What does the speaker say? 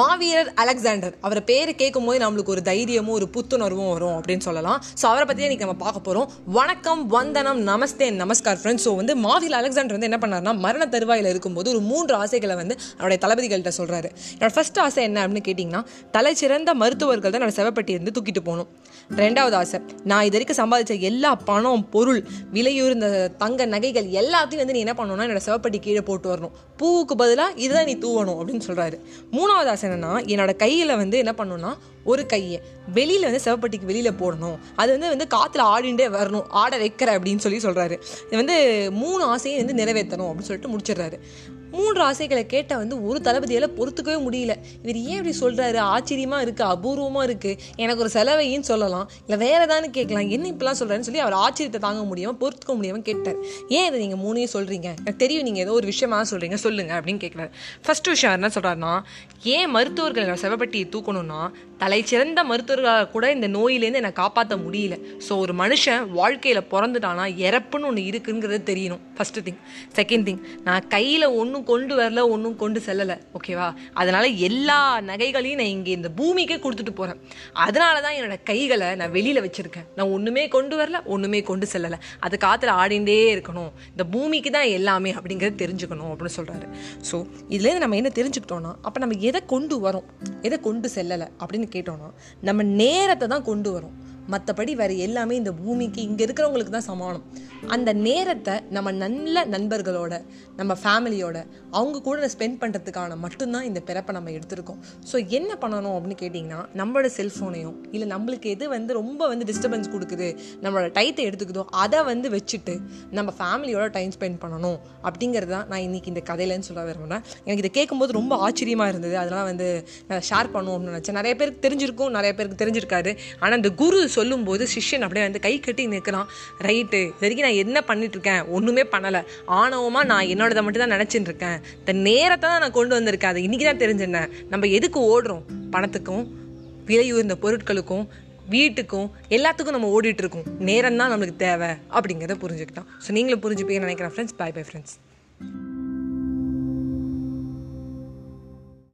மாவீரர் அலெக்சாண்டர். அவரை பேர் கேட்கும் போது நம்மளுக்கு ஒரு தைரியமும் ஒரு புத்துணர்வும் வரும் அப்படின்னு சொல்லலாம். ஸோ அவரை பற்றி இன்னைக்கு நம்ம பார்க்க போகிறோம் வணக்கம் வந்தனம் நமஸ்தே நமஸ்கார் ஃப்ரெண்ட்ஸ் ஸோ வந்து மாவீரர் அலெக்சாண்டர் வந்து என்ன பண்ணார்னா மரண தருவாயில் இருக்கும்போது ஒரு மூன்று ஆசைகளை வந்து அவருடைய தளபதிகள்கிட்ட சொல்கிறாரு என்னோட ஃபர்ஸ்ட் ஆசை என்ன அப்படின்னு கேட்டிங்கன்னா சிறந்த மருத்துவர்கள் தான் என்னோட செவப்பட்டி இருந்து தூக்கிட்டு போகணும். ரெண்டாவது ஆசை நான் இது வரைக்கும் சம்பாதிச்ச எல்லா பணம் பொருள் விலையுறந்த தங்க நகைகள் எல்லாத்தையும் வந்து நீ என்ன பண்ணணும்னா என்னோட செவப்பட்டி கீழே போட்டு வரணும். பூவுக்கு பதிலாக இதுதான் நீ தூவணும் அப்படின்னு சொல்கிறாரு மூணாவது ஆசை என்னன்னா என்னோட கையில் வந்து என்ன பண்ணணும்னா ஒரு கையை. வெளியில் வந்து செவப்பட்டிக்கு வெளியில் போடணும். அது வந்து வந்து காற்றுல ஆடிண்டே வரணும். ஆட வைக்கிற அப்படின்னு சொல்லி சொல்கிறாரு இது வந்து மூணு ஆசையும் வந்து நிறைவேற்றணும் அப்படின்னு சொல்லிட்டு முடிச்சிடுறாரு. மூன்று ஆசைகளை கேட்ட வந்து ஒரு தளபதியால் பொறுத்துக்கவே முடியல. இவர் ஏன் இப்படி சொல்கிறாரு ஆச்சரியமாக இருக்குது அபூர்வமாக இருக்குது எனக்கு ஒரு செலவையும் சொல்லலாம். இல்லை வேற ஏதானு கேட்கலாம். என்ன இப்படிலாம் சொல்கிறாருன்னு சொல்லி அவர் ஆச்சரியத்தை தாங்க முடியாமல் பொறுத்துக்க முடியாமல் கேட்டார். ஏன் இதை நீங்கள் மூணையும் சொல்கிறீங்க எனக்கு தெரியும் நீங்கள் ஏதோ ஒரு விஷயமா சொல்கிறீங்க சொல்லுங்க அப்படின்னு கேட்குறாரு ஃபர்ஸ்ட் விஷயம் என்ன சொல்கிறாருன்னா ஏன் மருத்துவர்கள் செவப்பட்டியை தூக்கணும்னா தலை சிறந்த மருத்துவர்களால் கூட இந்த நோயிலேருந்து என்னை காப்பாற்ற முடியல. ஸோ ஒரு மனுஷன் வாழ்க்கையில் பிறந்துட்டானா இறப்புன்னு ஒன்று இருக்குங்கிறது தெரியணும். ஃபஸ்ட்டு திங் செகண்ட் திங் நான் கையில் ஒன்றும் கொண்டு வரல ஒன்றும் கொண்டு செல்லலை. ஓகேவா அதனால எல்லா நகைகளையும் நான் இங்கே இந்த பூமிக்கே கொடுத்துட்டு போகிறேன் அதனால தான் என்னோட கைகளை நான் வெளியில் வச்சுருக்கேன். நான் ஒன்றுமே கொண்டு வரல ஒன்றுமே கொண்டு செல்லலை. அது காற்றுல ஆடிண்டே இருக்கணும். இந்த பூமிக்கு தான் எல்லாமே அப்படிங்கிறத தெரிஞ்சுக்கணும் அப்படின்னு சொல்கிறாரு ஸோ இதுலேருந்து நம்ம என்ன தெரிஞ்சுக்கிட்டோம்னா அப்போ நம்ம எதை கொண்டு வரோம் எதை கொண்டு செல்லலை அப்படின்னு கேட்டோம்னா நம்ம நேரத்தை தான் கொண்டு வரோம். மற்றபடி வேறு எல்லாமே இந்த பூமிக்கு இங்கே இருக்கிறவங்களுக்கு தான் சமானம். அந்த நேரத்தை நம்ம நல்ல நண்பர்களோட நம்ம ஃபேமிலியோட அவங்க கூட ஸ்பெண்ட் பண்ணுறதுக்கான மட்டும்தான் இந்த பிறப்பை நம்ம எடுத்திருக்கோம். ஸோ என்ன பண்ணணும் அப்படின்னு கேட்டிங்கன்னா நம்மளோட செல்ஃபோனையும் இல்லை நம்மளுக்கு எது வந்து ரொம்ப வந்து டிஸ்டர்பன்ஸ் கொடுக்குது நம்மளோட டைத்தை எடுத்துக்குதோ அதை வந்து வச்சுட்டு நம்ம ஃபேமிலியோட டைம் ஸ்பெண்ட் பண்ணணும் அப்படிங்கிறது தான் நான் இன்னைக்கு இந்த கதையிலன்னு சொல்ல விரும்புகிறேன் எனக்கு இதை கேட்கும்போது ரொம்ப ஆச்சரியமாக இருந்தது. அதெல்லாம் வந்து நான் ஷேர் பண்ணுவோம் அப்படின்னு நினச்சேன். நிறைய பேருக்கு தெரிஞ்சிருக்கும் நிறைய பேருக்கு தெரிஞ்சிருக்காரு ஆனால் அந்த குரு சொல்லும்போது சிஷ்யன் அப்படியே வந்து கை கட்டி நிற்கிறான் ரைட்டு இது வரைக்கும் நான் என்ன பண்ணிட்டு இருக்கேன் ஒன்றுமே பண்ணலை. ஆணவமாக நான் என்னோடதை மட்டும் தான் நினச்சிட்டு இருக்கேன் இந்த நேரத்தை தான் நான் கொண்டு வந்திருக்கேன். அது இன்றைக்கி தான் தெரிஞ்சிருந்தேன். நம்ம எதுக்கு ஓடுறோம்? பணத்துக்கும் விலை உயர்ந்த பொருட்களுக்கும் வீட்டுக்கும் எல்லாத்துக்கும் நம்ம ஓடிட்டு இருக்கோம் நேரம் தான் நம்மளுக்கு தேவை. அப்படிங்கிறத புரிஞ்சுக்கிட்டோம் ஸோ நீங்களும் புரிஞ்சுப்பீங்கன்னு நினைக்கிறேன் ஃப்ரெண்ட்ஸ் பை பை ஃப்ரெண்ட்ஸ்